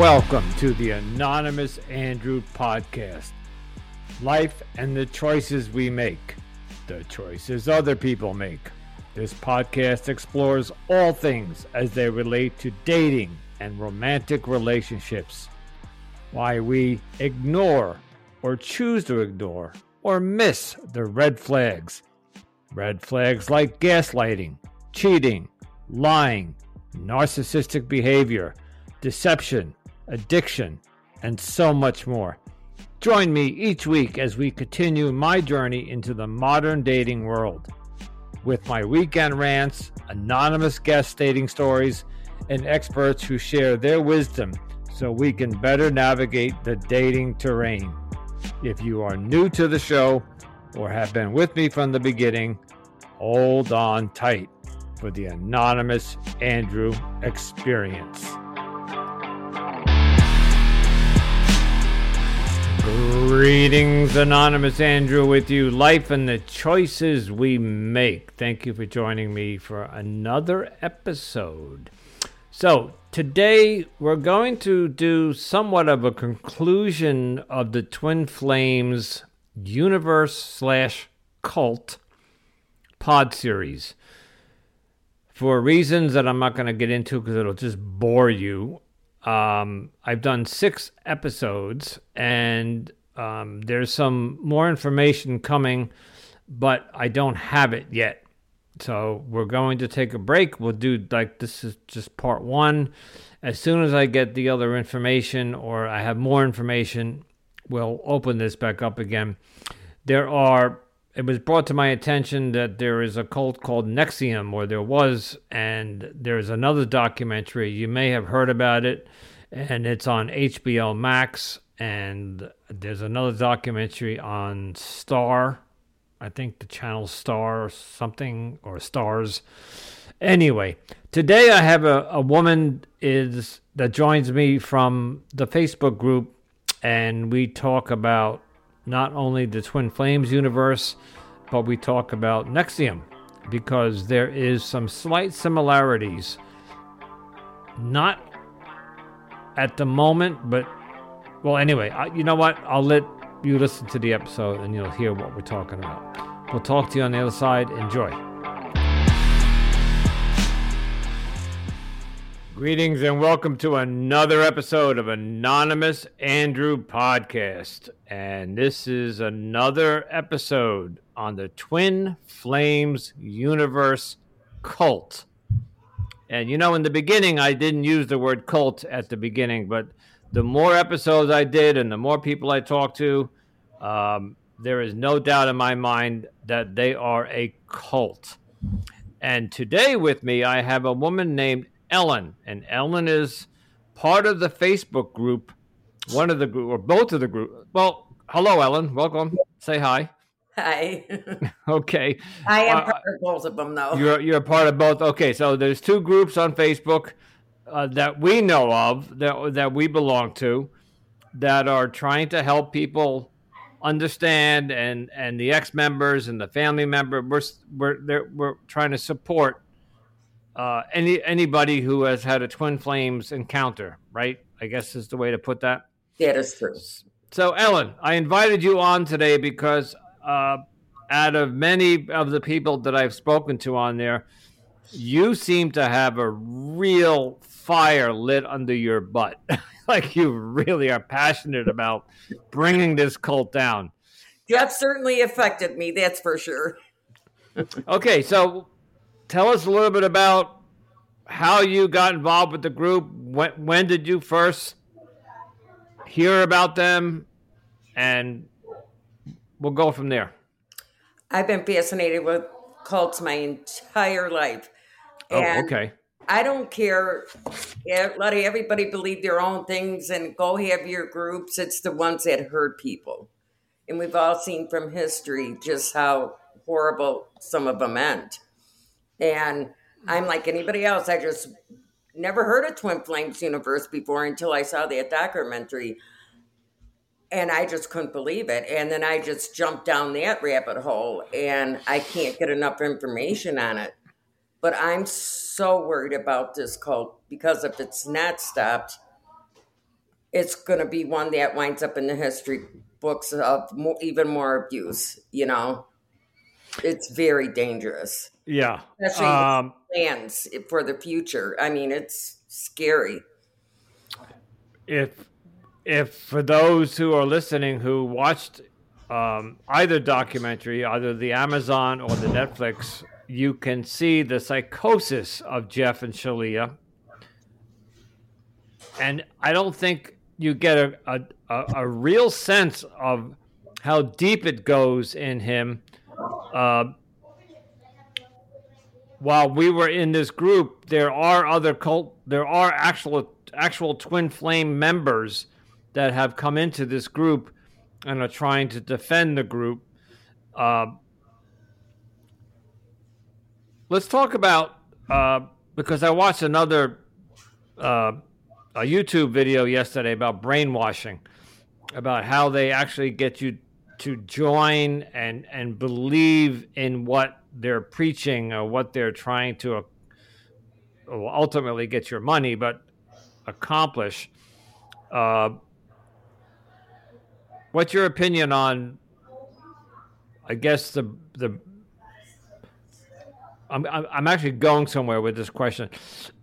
Welcome to the Anonymous Andrew podcast. Life and the choices we make, the choices other people make. This podcast explores all things as they relate to dating and romantic relationships. Why we ignore or choose to ignore or miss the red flags. Red flags like gaslighting, cheating, lying, narcissistic behavior, deception, addiction, and so much more. Join me each week as we continue my journey into the modern dating world. With my weekend rants, anonymous guest dating stories, and experts who share their wisdom so we can better navigate the dating terrain. If you are new to the show or have been with me from the beginning, hold on tight for the Anonymous Andrew experience. Greetings, Anonymous Andrew, with you. Life and the choices we make. Thank you for joining me for another episode. So, today we're going to do somewhat of a conclusion of the Twin Flames universe slash cult pod series. For reasons that I'm not going to get into because it'll just bore you, um, I've done six episodes, and um, there's some more information coming, but I don't have it yet. So we're going to take a break. We'll do like this is just part one. As soon as I get the other information or I have more information, we'll open this back up again. There are it was brought to my attention that there is a cult called NXIVM, or there was, and there's another documentary. You may have heard about it, and it's on HBO Max. And there's another documentary on Star, I think the channel Star or something, or Starz. Anyway, today I have a, a woman is that joins me from the Facebook group, and we talk about not only the Twin Flames universe, but we talk about NXIVM because there is some slight similarities. Not at the moment, but well, anyway, I, you know what? I'll let you listen to the episode and you'll hear what we're talking about. We'll talk to you on the other side. Enjoy. Greetings and welcome to another episode of Anonymous Andrew Podcast. And this is another episode on the Twin Flames Universe cult. And you know, in the beginning, I didn't use the word cult at the beginning, but the more episodes I did and the more people I talked to, um, there is no doubt in my mind that they are a cult. And today with me, I have a woman named Ellen, and Ellen is part of the Facebook group, one of the group, or both of the group. Well, hello, Ellen. Welcome. Say hi. Hi. okay. I am uh, part of both of them, though. You're you're a part of both. Okay, so there's two groups on Facebook uh, that we know of that that we belong to that are trying to help people understand and and the ex members and the family member we're we're we're trying to support uh, any anybody who has had a twin flames encounter, right? I guess is the way to put that. That is true. So, Ellen, I invited you on today because uh, out of many of the people that I've spoken to on there, you seem to have a real fire lit under your butt. like you really are passionate about bringing this cult down. That certainly affected me, that's for sure. okay, so tell us a little bit about how you got involved with the group. When, when did you first hear about them? And we'll go from there. I've been fascinated with cults my entire life. Oh, okay. I don't care. Let everybody believe their own things and go have your groups. It's the ones that hurt people. And we've all seen from history just how horrible some of them end. And I'm like anybody else. I just never heard of Twin Flames Universe before until I saw that documentary. And I just couldn't believe it. And then I just jumped down that rabbit hole and I can't get enough information on it. But I'm so worried about this cult because if it's not stopped, it's going to be one that winds up in the history books of more, even more abuse. You know, it's very dangerous. Yeah. Especially um, plans for the future. I mean, it's scary. If if for those who are listening who watched um, either documentary, either the Amazon or the Netflix, you can see the psychosis of Jeff and Shaleia. And I don't think you get a, a, a, a real sense of how deep it goes in him. Uh, while we were in this group, there are other cult, there are actual actual twin flame members that have come into this group and are trying to defend the group. Uh, let's talk about uh, because I watched another uh, a YouTube video yesterday about brainwashing, about how they actually get you to join and and believe in what they're preaching or what they're trying to uh, ultimately get your money, but accomplish. Uh, what's your opinion on? I guess the the. I'm I'm actually going somewhere with this question.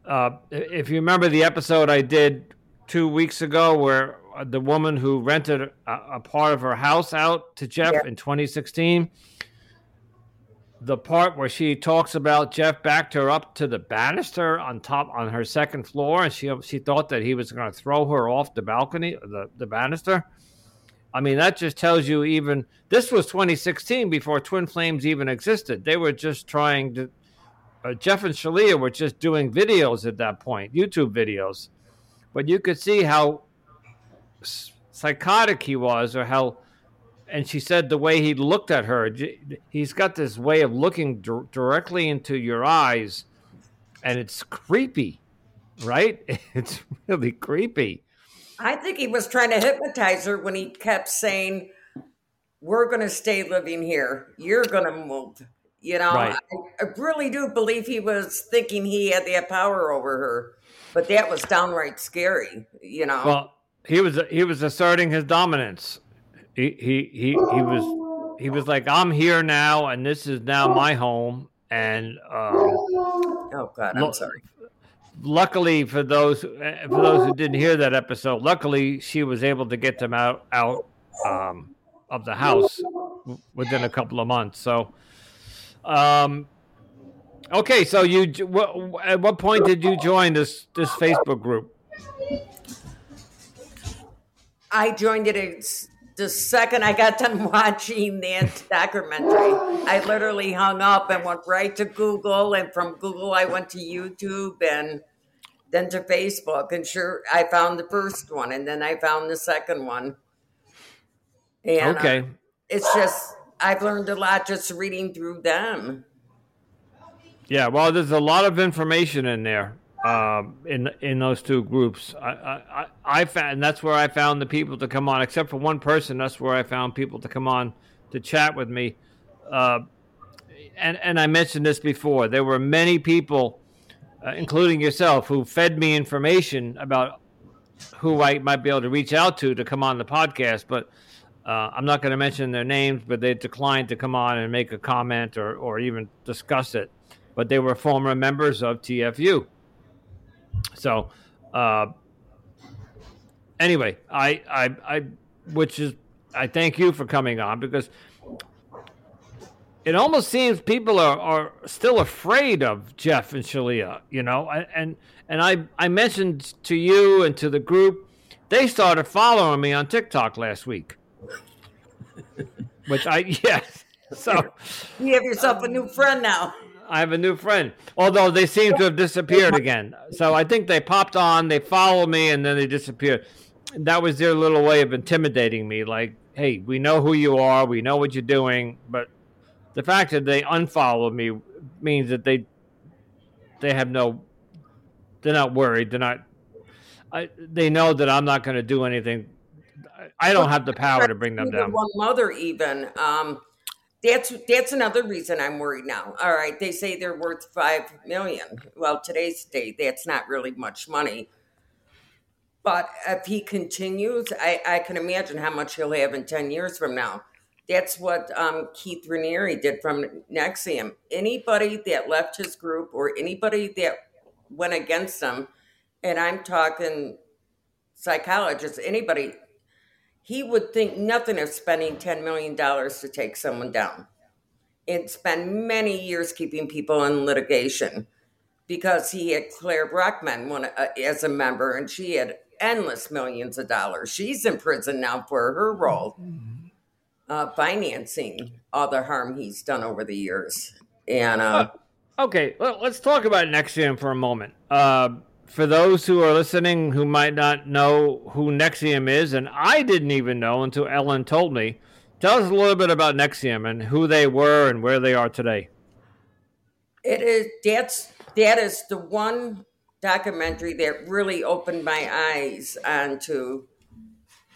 Uh, if you remember the episode I did two weeks ago, where the woman who rented a, a part of her house out to Jeff yeah. in 2016, the part where she talks about Jeff backed her up to the banister on top on her second floor, and she she thought that he was going to throw her off the balcony, the the banister. I mean, that just tells you even this was 2016 before Twin Flames even existed. They were just trying to. Uh, Jeff and Shaleia were just doing videos at that point, YouTube videos, but you could see how psychotic he was, or how. And she said the way he looked at her, he's got this way of looking d- directly into your eyes, and it's creepy, right? It's really creepy. I think he was trying to hypnotize her when he kept saying, We're going to stay living here. You're going to move. You know, right. I, I, really do believe he was thinking he had that power over her, but that was downright scary. You know. Well, he was he was asserting his dominance. He he he he was he was like, "I'm here now, and this is now my home." And um, oh God, I'm sorry luckily for those for those who didn't hear that episode, luckily she was able to get them out out um, of the house within a couple of months. So, um, okay, so you at what point did you join this this Facebook group? I joined it the second I got done watching the documentary. I literally hung up and went right to Google, and from Google I went to YouTube and then to Facebook. And sure, I found the first one, and then I found the second one. And okay, uh, it's just I've learned a lot just reading through them. Yeah, well, there's a lot of information in there um, in in those two groups. I, I I found that's where I found the people to come on. Except for one person, that's where I found people to come on to chat with me. Uh, and and I mentioned this before. There were many people uh, including yourself, who fed me information about who I might be able to reach out to to come on the podcast. But uh, I'm not going to mention their names, but they declined to come on and make a comment or, or even discuss it. But they were former members of TFU. So, uh, anyway, I, I, I, which is, I thank you for coming on because it almost seems people are, are still afraid of Jeff and Shaleia, you know. And and I I mentioned to you and to the group, they started following me on TikTok last week, which I yeah. So you have yourself a new friend now. I have a new friend, although they seem to have disappeared again. So I think they popped on, they followed me, and then they disappeared. That was their little way of intimidating me. Like, hey, we know who you are, we know what you're doing, but the fact that they unfollowed me means that they they have no they're not worried they're not I, they know that i'm not going to do anything i don't have the power to bring them down one mother even um, that's that's another reason i'm worried now all right they say they're worth five million well today's date that's not really much money But if he continues, I, I can imagine how much he'll have in 10 years from now. That's what um, Keith Raniere did from NXIVM. Anybody that left his group or anybody that went against him, and I'm talking psychologists, anybody, he would think nothing of spending $10 million to take someone down and spend many years keeping people in litigation because he had Claire Brockman one, uh, as a member and she had endless millions of dollars. She's in prison now for her role uh, financing all the harm he's done over the years. And uh, uh, okay, well, let's talk about NXIVM for a moment. For those who are listening who might not know who NXIVM is, and I didn't even know until Ellen told me, tell us a little bit about NXIVM and who they were and where they are today. It is that's that is the one documentary that really opened my eyes onto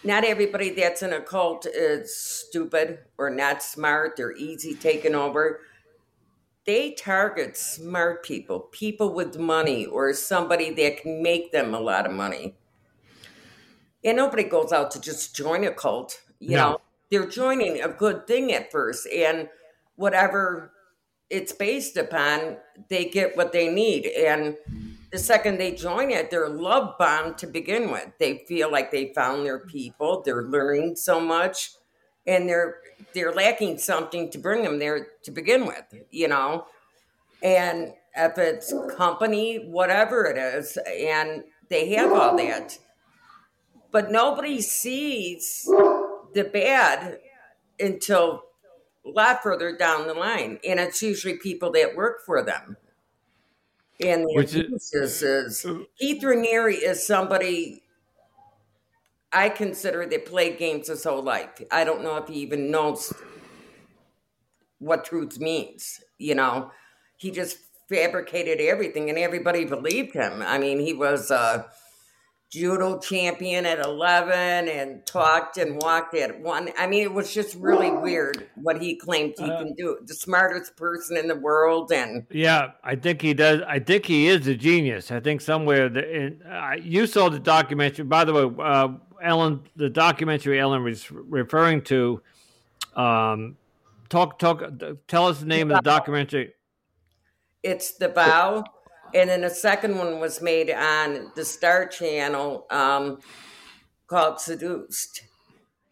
not everybody that's in a cult is stupid or not smart or easy taken over. They target smart people, people with money, or somebody that can make them a lot of money. And nobody goes out to just join a cult. You no. know, they're joining a good thing at first, and whatever it's based upon, they get what they need. And the second they join it, they're love bombed to begin with. They feel like they found their people. They're learning so much, and they're they're lacking something to bring them there to begin with. You know, and if it's company, whatever it is, and they have all that, but nobody sees the bad until a lot further down the line, and it's usually people that work for them and the Which is, is Keith Raniere is somebody I consider they played games his whole life. I don't know if he even knows what truth means. You know, he just fabricated everything, and everybody believed him. I mean, he was. a judo champion at 11 and talked and walked at one. I mean, it was just really weird what he claimed he uh, can do. The smartest person in the world. And yeah, I think he does. I think he is a genius. I think somewhere that in, uh, you saw the documentary, by the way, uh, Ellen, the documentary Ellen was referring to, um, talk, talk, tell us the name of the documentary. It's the vow and then a second one was made on the Star Channel um, called Seduced.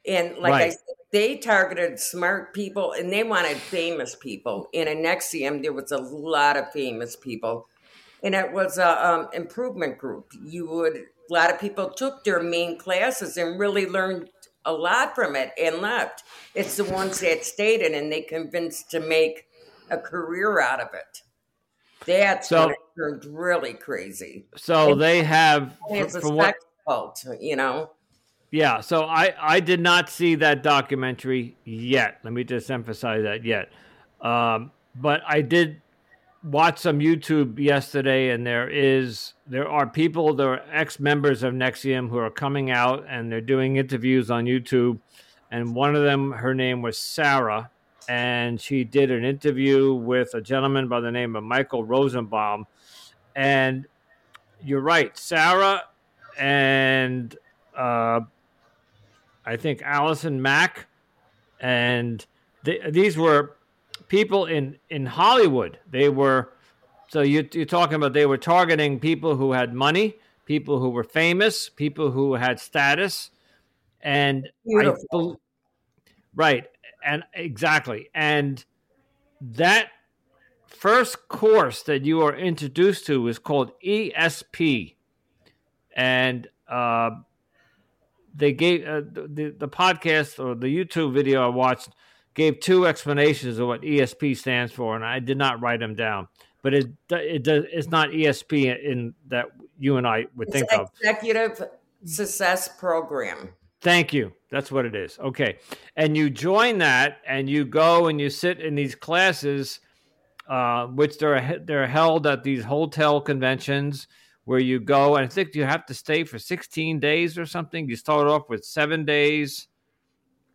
And like right. I said, they targeted smart people and they wanted famous people. In a NXIVM, there was a lot of famous people. And it was a um, improvement group. You would a lot of people took their main classes and really learned a lot from it and left. It's the ones that stayed in and they convinced to make a career out of it. That's so, when it turned really crazy. So and they have it's a what, cult, you know. Yeah, so I I did not see that documentary yet. Let me just emphasize that yet. Um, but I did watch some YouTube yesterday, and there is there are people, there are ex members of NXIVM who are coming out and they're doing interviews on YouTube. And one of them, her name was Sarah, and she did an interview with a gentleman by the name of Michael Rosenbaum. And you're right, Sarah and uh, I think Allison Mack, and these were people in in Hollywood. They were so you, you're talking about they were targeting people who had money, people who were famous, people who had status, and I, right and exactly and that first course that you are introduced to is called esp and uh, they gave uh, the, the podcast or the youtube video i watched gave two explanations of what esp stands for and i did not write them down but it it does it's not esp in that you and i would it's think of executive success program Thank you. That's what it is. Okay. And you join that and you go and you sit in these classes, uh, which they're, they're held at these hotel conventions where you go. And I think you have to stay for 16 days or something. You start off with seven days.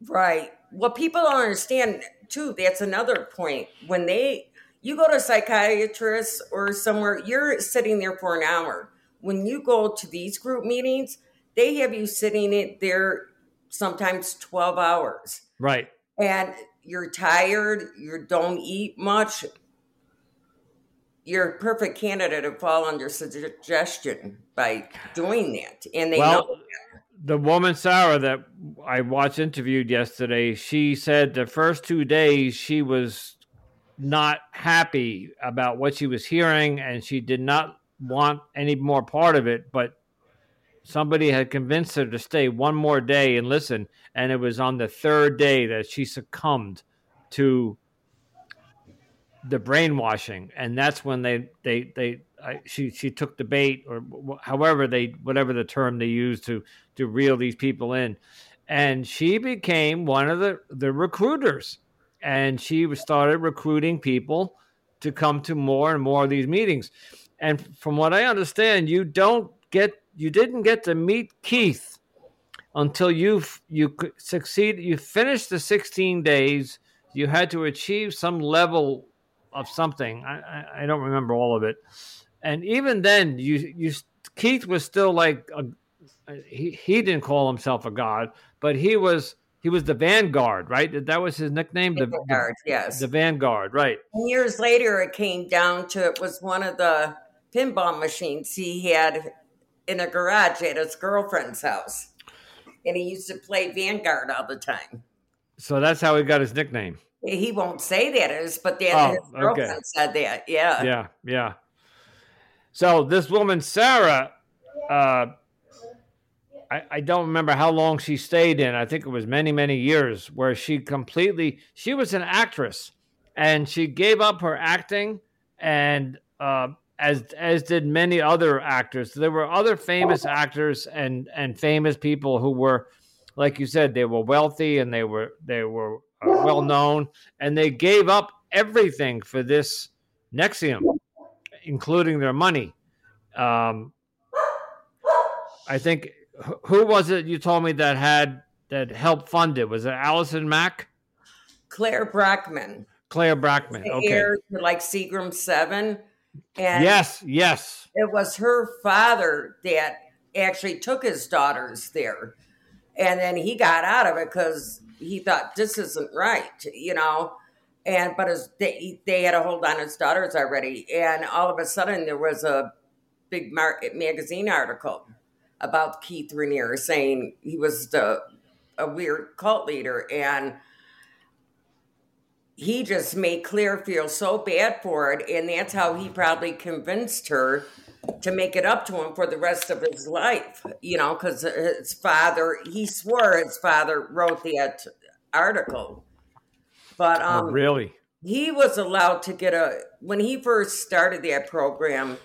Right. What people don't understand, too, that's another point. When they, you go to a psychiatrist or somewhere, you're sitting there for an hour. When you go to these group meetings, they have you sitting in there sometimes 12 hours. Right. And you're tired, you don't eat much. You're a perfect candidate to fall under suggestion by doing that. And they well, know the woman Sarah that I watched interviewed yesterday, she said the first two days she was not happy about what she was hearing and she did not want any more part of it, but somebody had convinced her to stay one more day and listen. And it was on the third day that she succumbed to the brainwashing. And that's when they, they, they, I, she, she took the bait or however they, whatever the term they used to, to reel these people in. And she became one of the, the recruiters. And she started recruiting people to come to more and more of these meetings. And from what I understand, you don't get you didn't get to meet Keith until you you succeed. You finished the 16 days. You had to achieve some level of something. I, I, I don't remember all of it. And even then, you you Keith was still like a, he he didn't call himself a god, but he was he was the Vanguard, right? That was his nickname. The Vanguard, the, yes. The Vanguard, right? Years later, it came down to it was one of the pinball machines he had in a garage at his girlfriend's house. And he used to play Vanguard all the time. So that's how he got his nickname. He won't say that is, but that oh, his girlfriend okay. said that. Yeah. Yeah. Yeah. So this woman, Sarah, uh, I, I don't remember how long she stayed in. I think it was many, many years where she completely, she was an actress and she gave up her acting and uh, as as did many other actors. There were other famous actors and and famous people who were, like you said, they were wealthy and they were they were uh, well known, and they gave up everything for this NXIVM, including their money. Um, I think who was it you told me that had that helped fund it? Was it Allison Mack? Claire Brackman. Claire Brackman. Okay. like Seagram Seven and yes, yes. It was her father that actually took his daughters there. And then he got out of it because he thought this isn't right, you know. And but as they they had a hold on his daughters already, and all of a sudden there was a big mar- magazine article about Keith Raniere saying he was the a weird cult leader, and he just made Claire feel so bad for it, and that's how he probably convinced her to make it up to him for the rest of his life. You know, because his father, he swore his father wrote that article, but oh, um, oh, really, he was allowed to get a when he first started that program.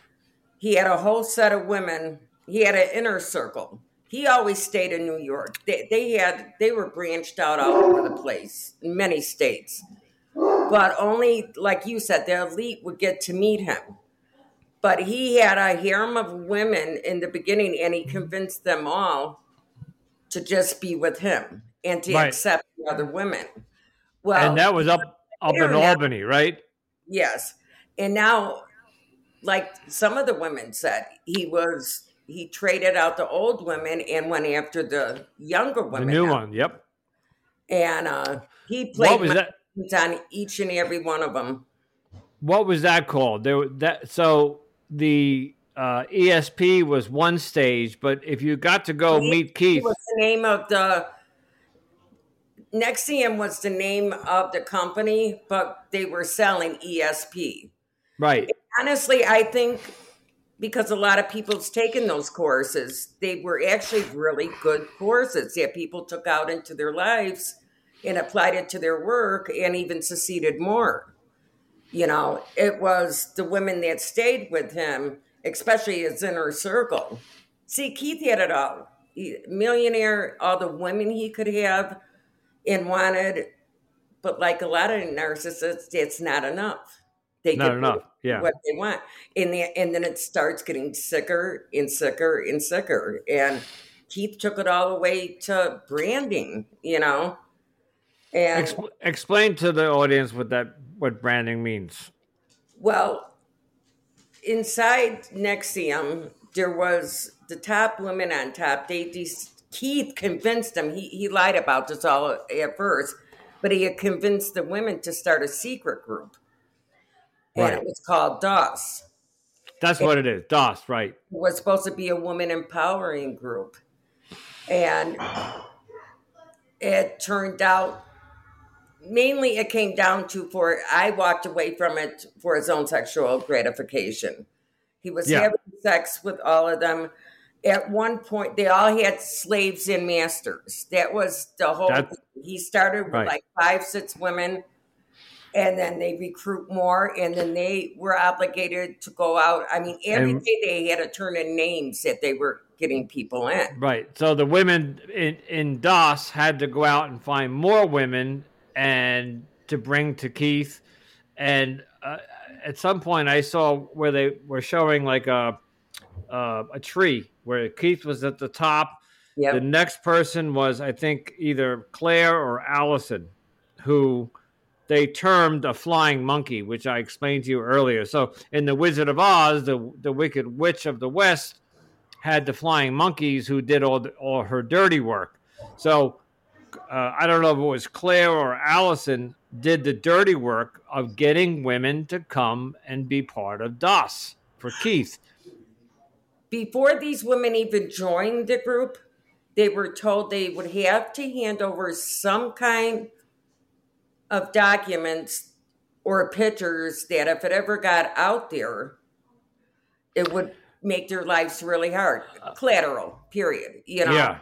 He had a whole set of women. He had an inner circle. He always stayed in New York. They, they had they were branched out all over the place in many states but only, like you said, the elite would get to meet him. But he had a harem of women in the beginning, and he convinced them all to just be with him and to right. accept the other women. Well, and that was up up in Albany, right? Yes, and now, like some of the women said, he was he traded out the old women and went after the younger women. The new now. one, yep. And uh, he played. What was that? on each and every one of them. What was that called? There that so the uh, ESP was one stage, but if you got to go meet Keith, was the name of the NXIVM was the name of the company, but they were selling ESP. Right. And honestly, I think because a lot of people's taken those courses, they were actually really good courses that people took out into their lives and applied it to their work and even succeeded more. You know, it was the women that stayed with him, especially his inner circle. See, Keith had it all. He, millionaire, all the women he could have and wanted, but like a lot of narcissists, it's not enough. They not enough. Yeah, what they want, and the, and then it starts getting sicker and sicker and sicker. And Keith took it all away to branding. You know, and Expl- explain to the audience what that what branding means. Well, inside NXIVM, there was the top women on top. They, these Keith convinced them. He he lied about this all at first, but he had convinced the women to start a secret group, and Right. it was called DOS. That's what it is. DOS, right. It was supposed to be a woman empowering group, and it turned out mainly it came down to for I walked away from it for his own sexual gratification. He was Yeah. having sex with all of them. At one point, they all had slaves and masters. That was the whole. He started with Right. like five, six women, and then they recruit more, and then they were obligated to go out. I mean, every And- day they had to turn in names that they were getting people in. Right. So the women in, in DOS had to go out and find more women and to bring to Keith. And uh, at some point, I saw where they were showing like a uh, a tree where Keith was at the top. Yep. The next person was, I think, either Claire or Allison, who they termed a flying monkey, which I explained to you earlier. So in the Wizard of Oz, the the Wicked Witch of the West had the flying monkeys who did all the, all her dirty work. So uh, I don't know if it was Claire or Allison did the dirty work of getting women to come and be part of DOS for Keith. before these women even joined the group, they were told they would have to hand over some kind of documents or pictures that if it ever got out there, it would make their lives really hard. Collateral, period. You know, Yeah.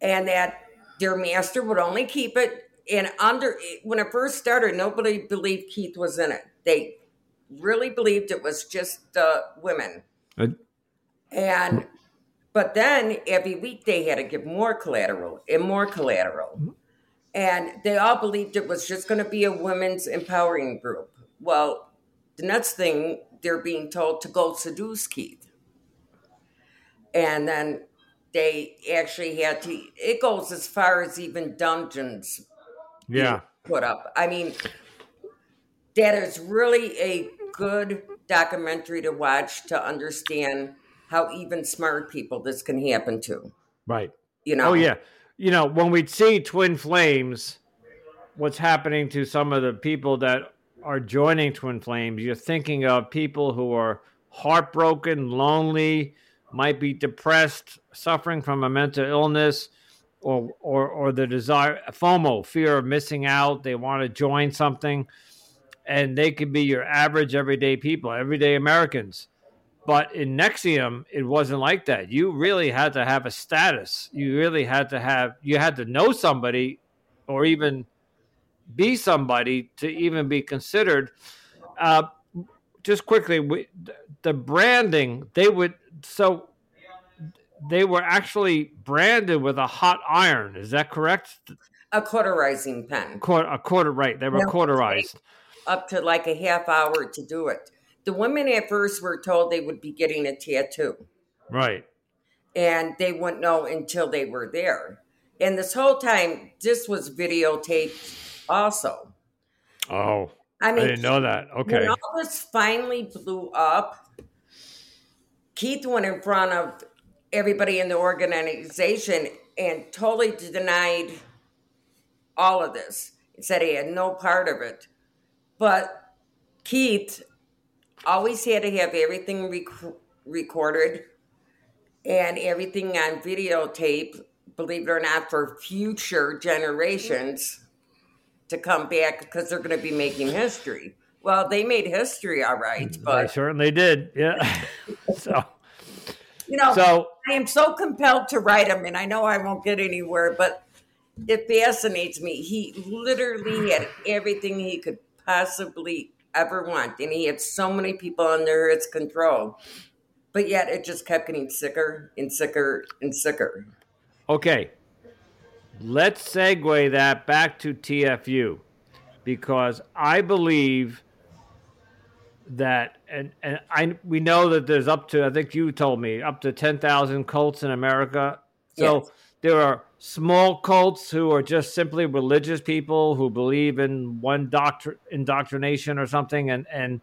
and that their master would only keep it. And under when it first started, nobody believed Keith was in it. They really believed it was just the women. And but then every week they had to give more collateral and more collateral. And they all believed it was just going to be a women's empowering group. Well, the next thing they're being told to go seduce Keith. And then they actually had to, it goes as far as even dungeons Yeah. put up. I mean, that is really a good documentary to watch to understand how even smart people this can happen to. Right. You know? Oh yeah. You know, when we see Twin Flames, what's happening to some of the people that are joining Twin Flames, you're thinking of people who are heartbroken, lonely, might be depressed, suffering from a mental illness, or or or the desire FOMO, fear of missing out. They want to join something, and they could be your average everyday people, everyday Americans. But in NXIVM, it wasn't like that. You really had to have a status. You really had to have, you had to know somebody or even be somebody to even be considered. Uh, just quickly, we, the branding, they would, so they were actually branded with a hot iron. Is that correct? A cauterizing pen, Quarter, a quarter, right. They were Yeah. cauterized. up to like a half hour to do it. The women at first were told they would be getting a tattoo, Right. and they wouldn't know until they were there. And this whole time, this was videotaped also. Oh, I I didn't know that. Okay. When all this finally blew up, Keith went in front of everybody in the organization and totally denied all of this. He said he had no part of it. But Keith always had to have everything rec- recorded and everything on videotape, believe it or not, for future generations to come back because they're going to be making history. Well, they made history, all right, they but certainly did. Yeah. so, you know, so I am so compelled to write them, and I know I won't get anywhere, but it fascinates me. He literally had everything he could possibly ever want, and he had so many people under his control, but yet it just kept getting sicker and sicker and sicker. Okay. Let's segue that back to TFU because I believe that and, and I we know that there's up to I think you told me up to 10,000 cults in America. So Yes. there are small cults who are just simply religious people who believe in one doctrine indoctrination or something and and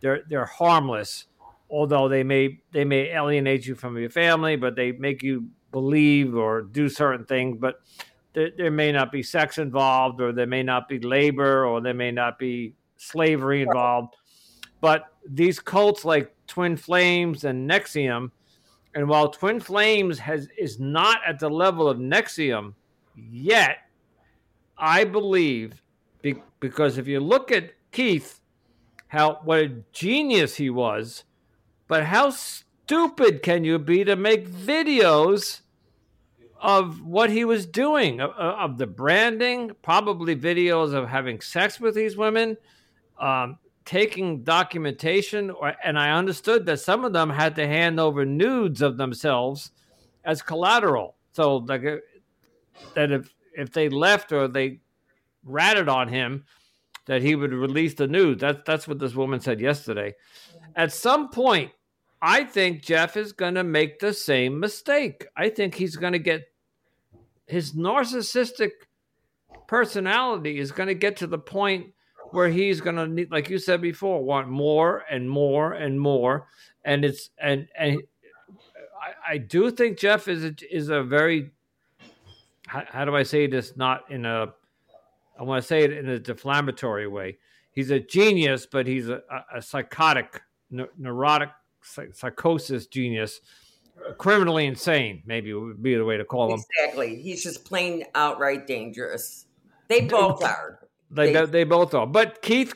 they're they're harmless although they may they may alienate you from your family, but they make you believe or do certain things, but there, there may not be sex involved, or there may not be labor, or there may not be slavery involved. But these cults like Twin Flames and NXIVM, and while Twin Flames has is not at the level of NXIVM yet, I believe be, because if you look at Keith, how what a genius he was, but how stupid can you be to make videos of what he was doing of, of the branding, probably videos of having sex with these women, um, taking documentation, or, and I understood that some of them had to hand over nudes of themselves as collateral. So like uh, that if if they left or they ratted on him, that he would release the nudes. That's that's what this woman said yesterday. At some point, I think Jeff is going to make the same mistake. I think he's going to get his narcissistic personality is going to get to the point where he's going to need, like you said before, want more and more and more. And it's and and I, I do think Jeff is a, is a very how, how do I say this? Not in a I want to say it in a deflammatory way. He's a genius, but he's a, a, a psychotic, neurotic, psychosis genius criminally insane, maybe would be the way to call him. Exactly. He's just plain outright dangerous. They both are. They, they, they both are. But Keith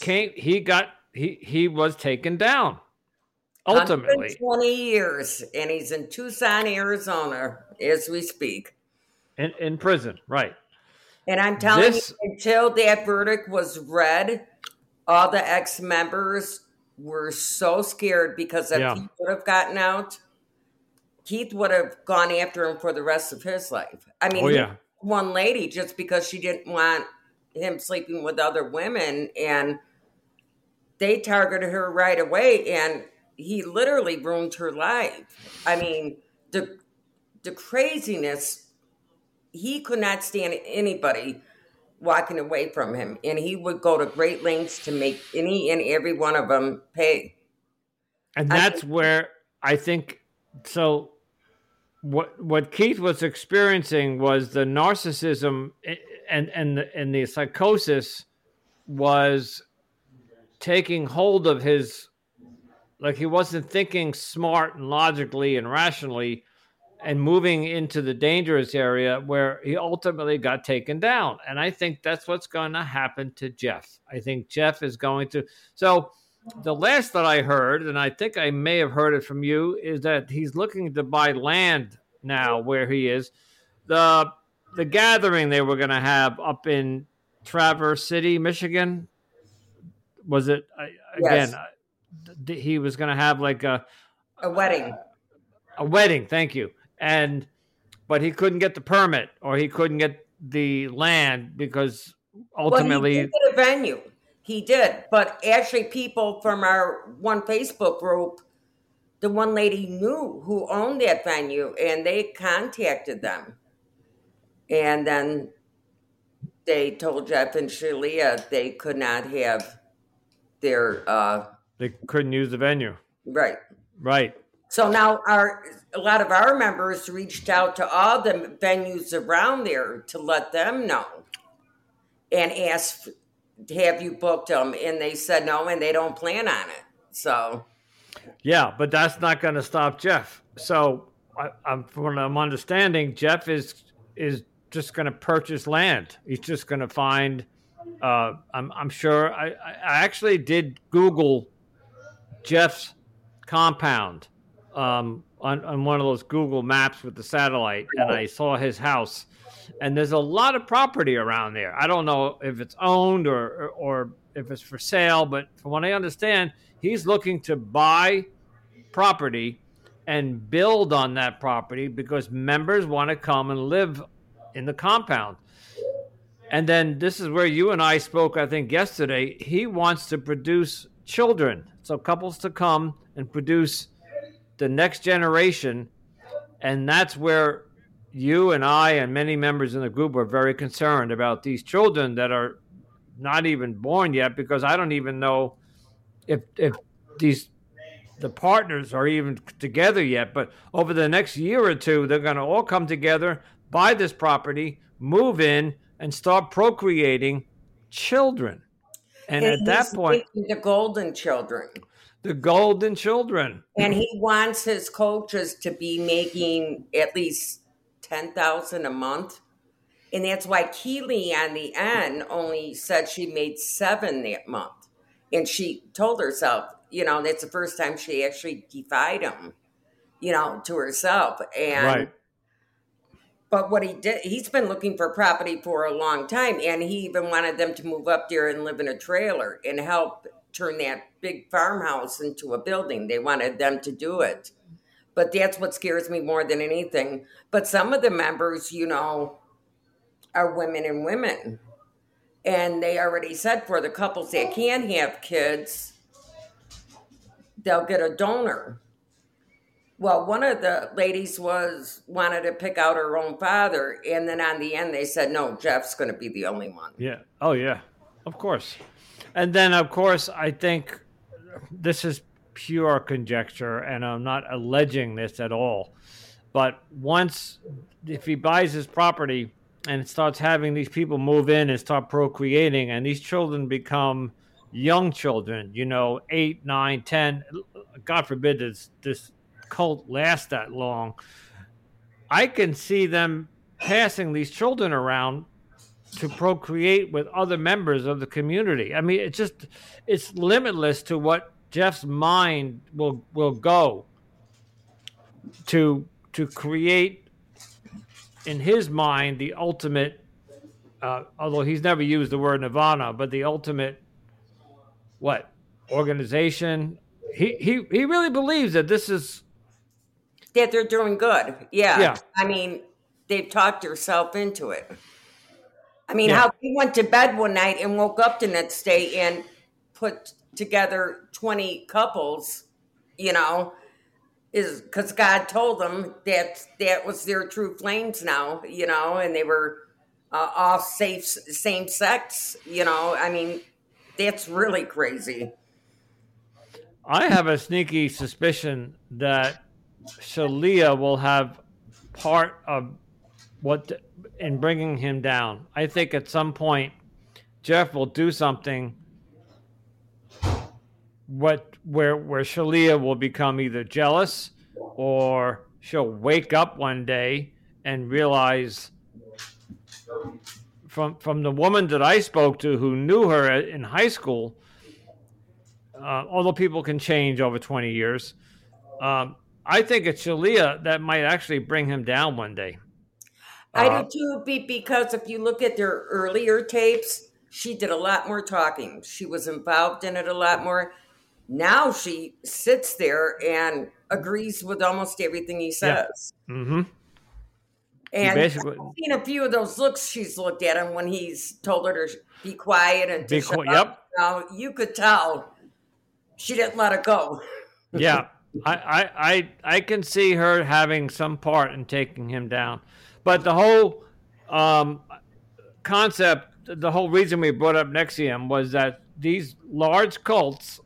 came. He got. He he was taken down. Ultimately, twenty years, and he's in Tucson, Arizona, as we speak. In in prison, right? And I'm telling this, you, until that verdict was read, all the ex members were so scared because if yeah. he would have gotten out, Keith would have gone after him for the rest of his life. I mean, oh, yeah. one lady just because she didn't want him sleeping with other women and they targeted her right away and he literally ruined her life. I mean, the the craziness he could not stand anybody walking away from him and he would go to great lengths to make any and every one of them pay. And that's I where I think so what what Keith was experiencing was the narcissism eh, and and the, and the psychosis was taking hold of his like he wasn't thinking smart and logically and rationally and moving into the dangerous area where he ultimately got taken down and i think that's what's going to happen to jeff i think jeff is going to so the last that I heard, and I think I may have heard it from you, is that he's looking to buy land now where he is. The the gathering they were going to have up in Traverse City, Michigan, was it again? Yes. He was going to have like a a wedding. A, a wedding, thank you. And but he couldn't get the permit or he couldn't get the land because ultimately well, he did a venue. He did, but actually, people from our one Facebook group, the one lady knew who owned that venue, and they contacted them, and then they told Jeff and Shaleia they could not have their. Uh, they couldn't use the venue. Right. Right. So now our a lot of our members reached out to all the venues around there to let them know and ask have you booked them? And they said no, and they don't plan on it. So, yeah, but that's not going to stop Jeff. So, I, am from what I'm understanding, Jeff is is just going to purchase land. He's just going to find. Uh, I'm, I'm sure. I, I actually did Google Jeff's compound um, on, on one of those Google maps with the satellite, and I saw his house and there's a lot of property around there. I don't know if it's owned or, or, or if it's for sale, but from what I understand, he's looking to buy property and build on that property because members want to come and live in the compound. And then this is where you and I spoke, I think, yesterday. He wants to produce children, so couples to come and produce the next generation. And that's where you and I and many members in the group are very concerned about these children that are not even born yet because I don't even know if if these the partners are even together yet. But over the next year or two, they're going to all come together, buy this property, move in, and start procreating children. And, and at that point, the golden children. The golden children. And he wants his coaches to be making at least ten thousand a month. And that's why Keely on the end only said she made seven that month. And she told herself, you know, that's the first time she actually defied him, you know, to herself. And right. But what he did, he's been looking for property for a long time, and he even wanted them to move up there and live in a trailer and help turn that big farmhouse into a building. They wanted them to do it. But that's what scares me more than anything. But some of the members, you know, are women and women. And they already said for the couples that can have kids, they'll get a donor. Well, one of the ladies was wanted to pick out her own father, and then on the end they said, "No, Jeff's going to be the only one." Yeah. Oh, yeah. Of course. And then, of course, I think this is pure conjecture, and I'm not alleging this at all. But once, if he buys his property and starts having these people move in and start procreating, and these children become young children, you know, eight, nine, ten. God forbid this this cult last that long. I can see them passing these children around to procreate with other members of the community. I mean, it's just it's limitless to what Jeff's mind will will go to to create in his mind the ultimate uh, although he's never used the word nirvana but the ultimate what organization. He he he really believes that this is that they're doing good. Yeah. Yeah. I mean, they've talked yourself into it. I mean, yeah. how he went to bed one night and woke up the next day and put together 20 couples, you know, is because God told them that that was their true flames now, you know, and they were uh, all safe, same sex, you know. I mean, that's really crazy. I have a sneaky suspicion that Shaleia will have part of what in bringing him down. I think at some point Jeff will do something what where where Shaleia will become either jealous or she'll wake up one day and realize from from the woman that I spoke to who knew her in high school, uh, although people can change over 20 years, um, I think it's Shaleia that might actually bring him down one day. I uh, do too, because if you look at their earlier tapes, she did a lot more talking. She was involved in it a lot more. Now she sits there and agrees with almost everything he says. Yeah. Mm-hmm. And basically, I've seen a few of those looks she's looked at him when he's told her to be quiet and to be shut qu- up. Now you could tell she didn't let it go. yeah, I, I, I, I can see her having some part in taking him down, but the whole um, concept, the whole reason we brought up NXIVM was that these large cults,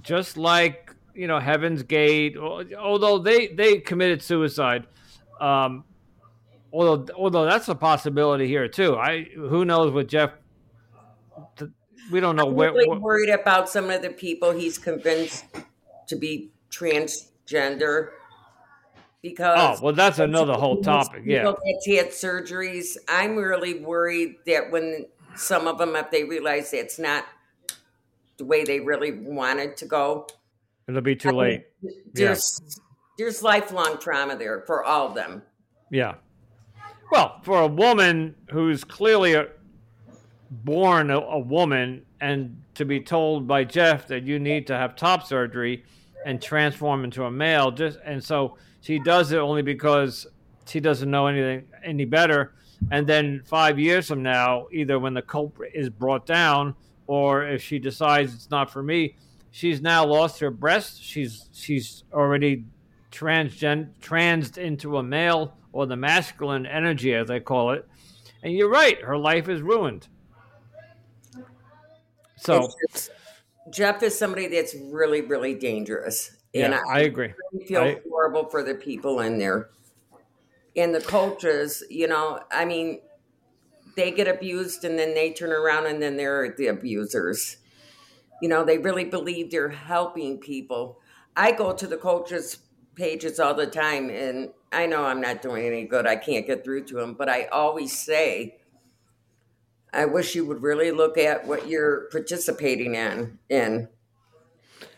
just like you know Heaven's Gate, although they they committed suicide. Um, although although that's a possibility here too. I who knows what Jeff. We don't know I'm where. Really worried about some of the people he's convinced to be transgender because oh well that's another whole topic yeah. he had surgeries. I'm really worried that when some of them if they realize it's not the way they really wanted to go it'll be too I late. Mean, there's yeah. there's lifelong trauma there for all of them. Yeah. Well, for a woman who's clearly a, born a, a woman and to be told by Jeff that you need to have top surgery and transform into a male, just and so she does it only because she doesn't know anything any better. And then five years from now, either when the culprit is brought down or if she decides it's not for me, she's now lost her breast. She's she's already transgen transed into a male or the masculine energy, as I call it. And you're right, her life is ruined. So, Jeff is somebody that's really, really dangerous. And yeah, I, I agree. Really feel I, horrible for the people in there. And the coaches, you know, I mean, they get abused and then they turn around and then they're the abusers. You know, they really believe they're helping people. I go to the coaches' pages all the time and I know I'm not doing any good. I can't get through to them, but I always say, I wish you would really look at what you're participating in. In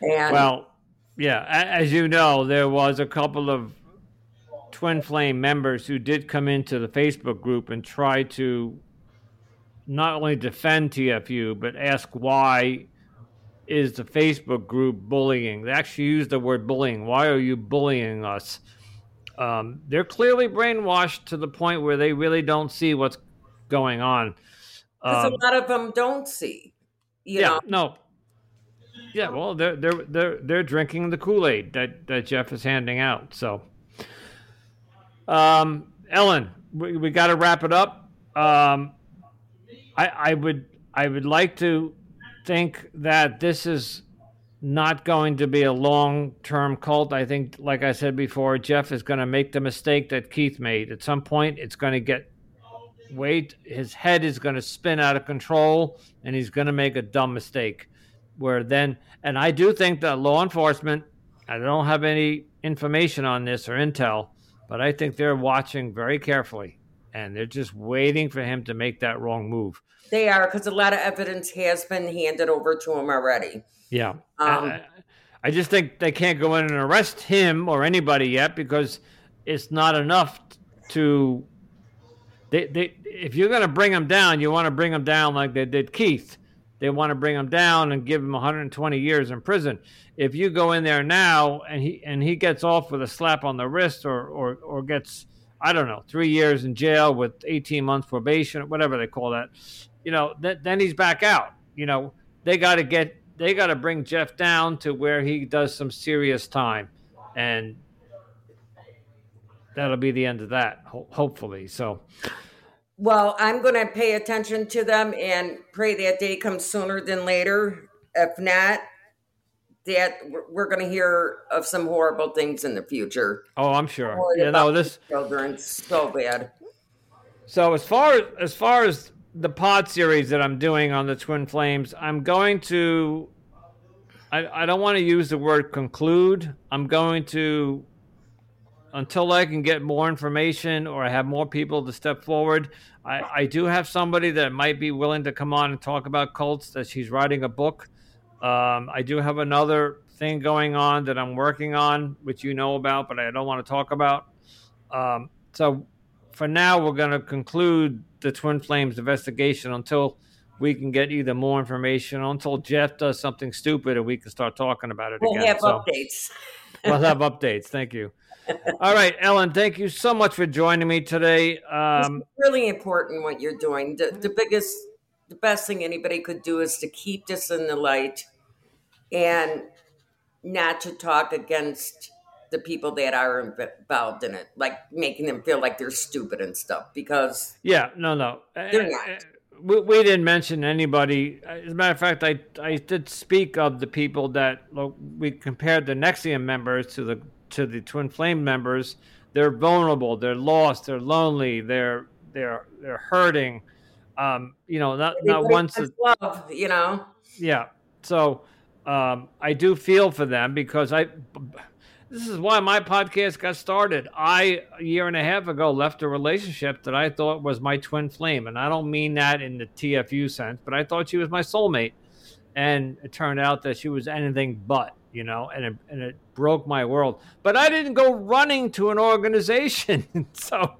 and well, yeah, as you know, there was a couple of Twin Flame members who did come into the Facebook group and try to not only defend TFU but ask why is the Facebook group bullying. They actually used the word bullying. Why are you bullying us? Um, they're clearly brainwashed to the point where they really don't see what's going on. Because um, a lot of them don't see. yeah, know? no. Yeah, well, they're they're they're they're drinking the Kool Aid that that Jeff is handing out. So, um, Ellen, we, we got to wrap it up. Um, I I would I would like to think that this is not going to be a long term cult. I think, like I said before, Jeff is going to make the mistake that Keith made. At some point, it's going to get weight, his head is going to spin out of control, and he's going to make a dumb mistake. Where then, and I do think that law enforcement, I don't have any information on this or intel, but I think they're watching very carefully and they're just waiting for him to make that wrong move. They are because a lot of evidence has been handed over to him already. Yeah. Um, I, I just think they can't go in and arrest him or anybody yet because it's not enough to. They, they, if you're going to bring him down, you want to bring him down like they did Keith. They want to bring him down and give him 120 years in prison. If you go in there now and he and he gets off with a slap on the wrist or or, or gets I don't know three years in jail with 18 months probation, or whatever they call that, you know, th- then he's back out. You know, they got to get they got to bring Jeff down to where he does some serious time, and that'll be the end of that. Ho- hopefully, so. Well, I'm going to pay attention to them and pray that day comes sooner than later. If not, that we're going to hear of some horrible things in the future. Oh, I'm sure. You know this children so bad. So as far as far as the pod series that I'm doing on the Twin Flames, I'm going to. I, I don't want to use the word conclude. I'm going to, until I can get more information or I have more people to step forward. I, I do have somebody that might be willing to come on and talk about cults. That she's writing a book. Um, I do have another thing going on that I'm working on, which you know about, but I don't want to talk about. Um, so for now, we're going to conclude the Twin Flames investigation until we can get either more information or until Jeff does something stupid and we can start talking about it we'll again. Have so updates. we'll have updates. Thank you. All right, Ellen, thank you so much for joining me today. Um, it's really important what you're doing. The, the biggest, the best thing anybody could do is to keep this in the light and not to talk against the people that are involved in it, like making them feel like they're stupid and stuff. Because yeah, no, no, they're not. We, we didn't mention anybody. As a matter of fact, I I did speak of the people that look, we compared the NXIVM members to the to the Twin Flame members. They're vulnerable. They're lost. They're lonely. They're they're they're hurting. Um, you know, not not once. Love, you know. Yeah. So um, I do feel for them because I this is why my podcast got started. I, a year and a half ago, left a relationship that I thought was my twin flame. And I don't mean that in the TFU sense, but I thought she was my soulmate. And it turned out that she was anything but, you know, and it, and it broke my world. But I didn't go running to an organization. so,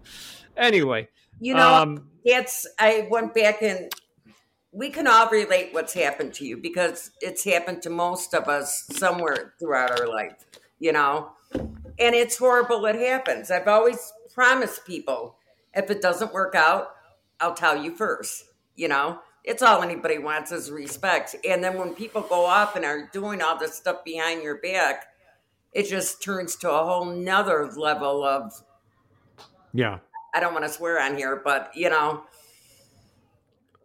anyway. You know, um, that's, I went back and we can all relate what's happened to you because it's happened to most of us somewhere throughout our life you know? And it's horrible it happens. I've always promised people if it doesn't work out, I'll tell you first, you know? It's all anybody wants is respect. And then when people go off and are doing all this stuff behind your back, it just turns to a whole nother level of Yeah. I don't want to swear on here, but you know,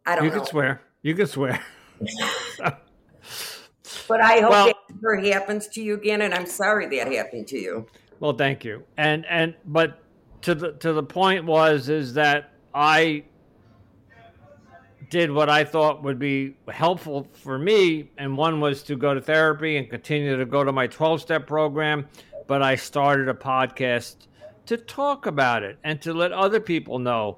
I don't you know. can swear. You can swear. but I hope well, that ever happens to you again, and I'm sorry that happened to you. Well, thank you. And and but to the to the point was is that I did what I thought would be helpful for me, and one was to go to therapy and continue to go to my 12 step program. But I started a podcast to talk about it and to let other people know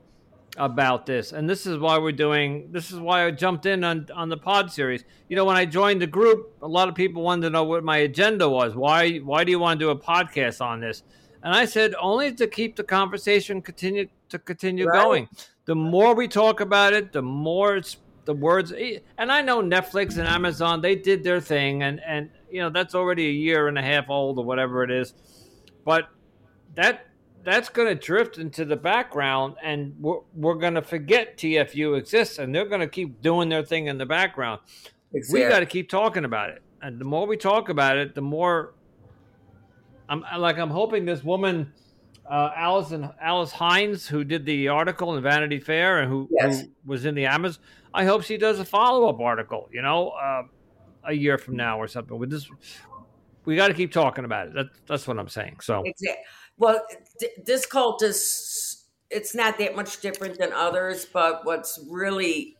about this. And this is why we're doing this is why I jumped in on, on the pod series. You know, when I joined the group, a lot of people wanted to know what my agenda was. Why why do you want to do a podcast on this? And I said only to keep the conversation continue to continue right. going the more we talk about it, the more it's the words. Eh, and I know Netflix and Amazon, they did their thing, and and you know that's already a year and a half old or whatever it is, but that that's going to drift into the background, and we're we're going to forget TFU exists, and they're going to keep doing their thing in the background. Exactly. We got to keep talking about it, and the more we talk about it, the more. I'm like I'm hoping this woman uh, Allison Alice Hines, who did the article in Vanity Fair and who, yes. who was in the Amazon. I hope she does a follow up article. You know, uh, a year from now or something. With this, we got to keep talking about it. That, that's what I'm saying. So, exactly. Well, this cult is it's not that much different than others, but what's really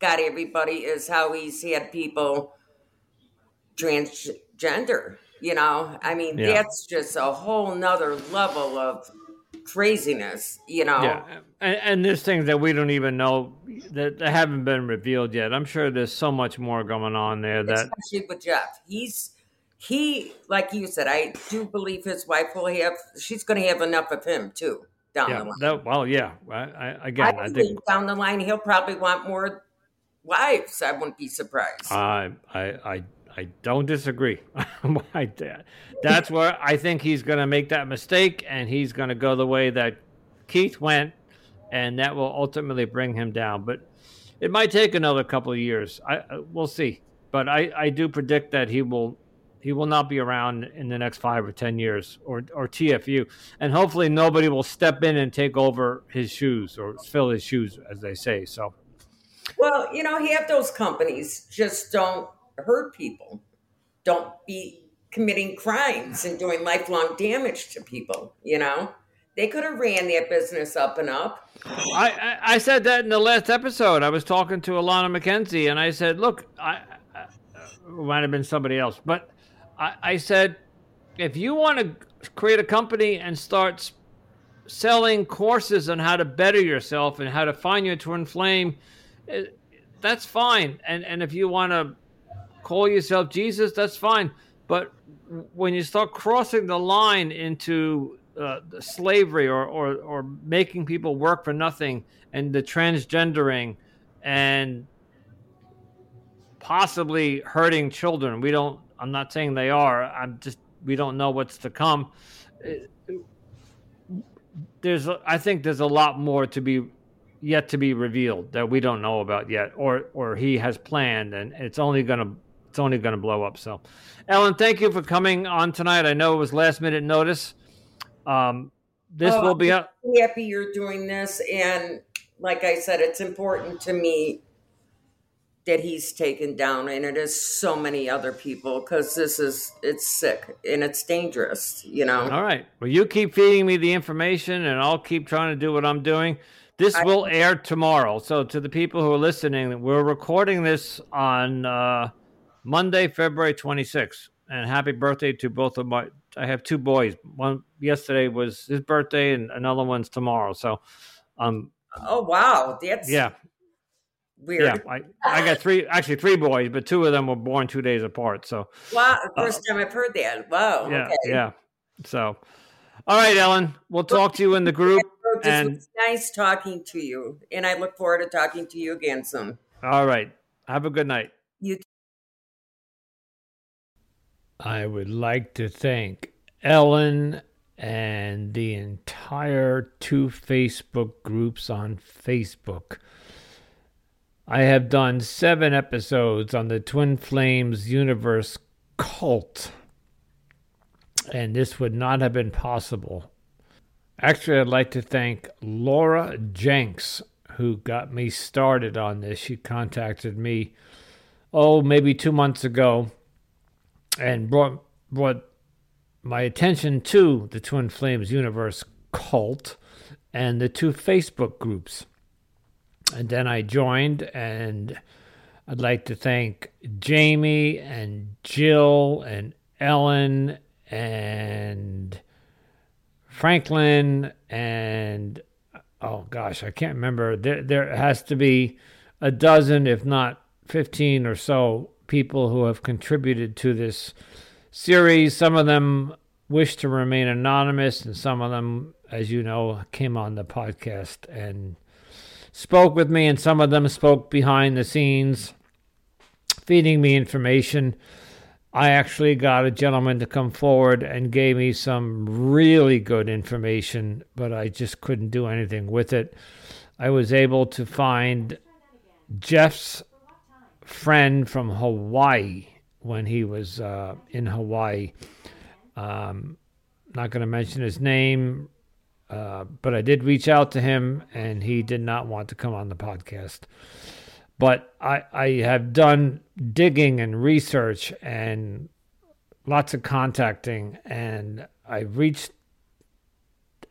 got everybody is how he's had people transgender you know, I mean, yeah. that's just a whole nother level of craziness, you know. Yeah, and, and there's things that we don't even know that, that, haven't been revealed yet. I'm sure there's so much more going on there. That especially with Jeff, he's he like you said. I do believe his wife will have. She's going to have enough of him too down yeah, the line. That, well, yeah. I, I again, I, I think down the line he'll probably want more wives. I wouldn't be surprised. I I I I don't disagree. That's where I think he's going to make that mistake, and he's going to go the way that Keith went, and that will ultimately bring him down. But it might take another couple of years. I uh, we'll see. But I, I do predict that he will he will not be around in the next five or ten years, or or TFU, and hopefully nobody will step in and take over his shoes or fill his shoes, as they say. So. Well, you know, he have those companies just don't hurt people. Don't be committing crimes and doing lifelong damage to people, you know? They could have ran that business up and up. I, I, said that in the last episode. I was talking to Alana McKenzie, and I said, "Look, I, I might have been somebody else, but I, I said, if you want to create a company and start selling courses on how to better yourself and how to find your twin flame, eh, that's fine. And and if you want to call yourself Jesus, that's fine. But when you start crossing the line into uh, slavery or, or, or making people work for nothing and the transgendering and possibly hurting children, we don't, I'm not saying they are, I'm just, we don't know what's to come. There's, I think there's a lot more to be yet to be revealed that we don't know about yet, or or he has planned, and it's only going to it's only going to blow up. So, Ellen, thank you for coming on tonight. I know it was last minute notice. Um, this oh, will be up. Happy you're doing this, and like I said, it's important to me that he's taken down, and it is so many other people because this is it's sick and it's dangerous. You know. All right. Well, you keep feeding me the information, and I'll keep trying to do what I'm doing. This I, will air tomorrow. So, to the people who are listening, we're recording this on. Uh, Monday, February 26th. And happy birthday to both of my. I have two boys. One yesterday was his birthday, and another one's tomorrow. So, um. Oh wow, that's yeah. Weird. Yeah, I, I got three, actually three boys, but two of them were born two days apart. So, wow, first uh, time I've heard that. Wow. Yeah, okay. yeah. So, all right, Ellen, we'll talk to you in the group. and nice talking to you, and I look forward to talking to you again soon. All right, have a good night. I would like to thank Ellen and the entire two Facebook groups on Facebook. I have done seven episodes on the Twin Flames universe cult, and this would not have been possible. Actually, I'd like to thank Laura Jenks, who got me started on this. She contacted me, oh, maybe two months ago and brought brought my attention to the Twin Flames Universe cult and the two Facebook groups. And then I joined, and I'd like to thank Jamie and Jill and Ellen and Franklin and oh gosh, I can't remember. There there has to be a dozen, if not fifteen or so, people who have contributed to this series. Some of them wish to remain anonymous, and some of them, as you know, came on the podcast and spoke with me, and some of them spoke behind the scenes, feeding me information. I actually got a gentleman to come forward and gave me some really good information, but I just couldn't do anything with it. I was able to find Jeff's friend from Hawaii when he was uh, in Hawaii. Um, not going to mention his name, uh, but I did reach out to him, and he did not want to come on the podcast. But I, I have done digging and research and lots of contacting, and I've reached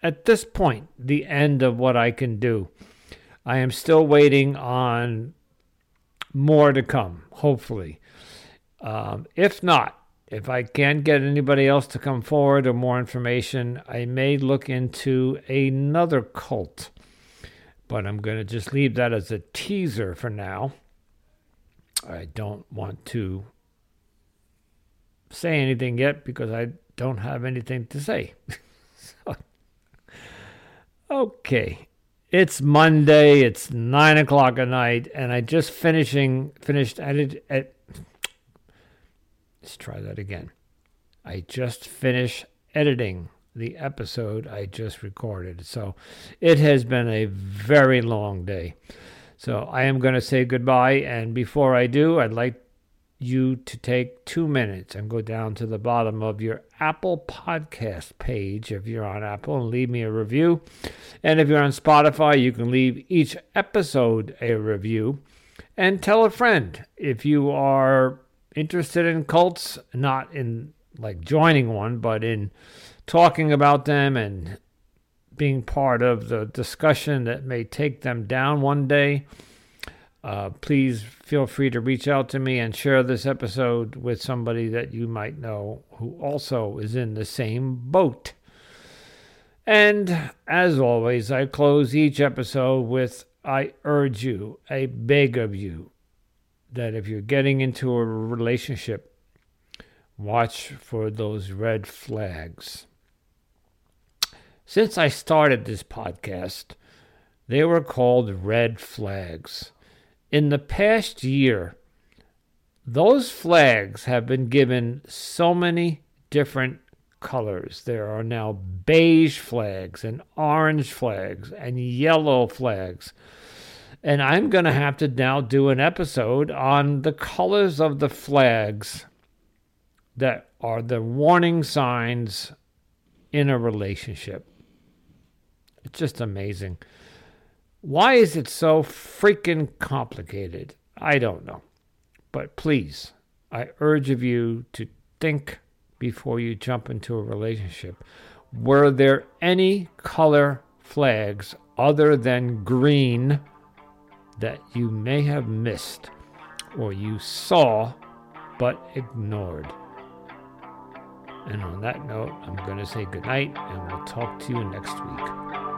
at this point the end of what I can do. I am still waiting on more to come, hopefully. Um, if not, if I can't get anybody else to come forward or more information, I may look into another cult. But I'm going to just leave that as a teaser for now. I don't want to say anything yet because I don't have anything to say. so, okay, it's Monday. It's nine o'clock at night, and I just finishing finished. Ed, let's try that again. I just finished editing the episode I just recorded, so it has been a very long day. So I am going to say goodbye. And before I do, I'd like you to take two minutes and go down to the bottom of your Apple Podcast page if you're on Apple and leave me a review. And if you're on Spotify, you can leave each episode a review. And tell a friend if you are interested in cults, not in like joining one, but in talking about them and being part of the discussion that may take them down one day, uh, please feel free to reach out to me and share this episode with somebody that you might know who also is in the same boat. And as always, I close each episode with I urge you, I beg of you, that if you're getting into a relationship, watch for those red flags. Since I started this podcast, they were called red flags. In the past year, those flags have been given so many different colors. There are now beige flags and orange flags and yellow flags. And I'm going to have to now do an episode on the colors of the flags that are the warning signs in a relationship. It's just amazing. Why is it so freaking complicated? I don't know. But please, I urge of you to think before you jump into a relationship. Were there any color flags other than green that you may have missed or you saw but ignored? And on that note, I'm going to say goodnight and we'll talk to you next week.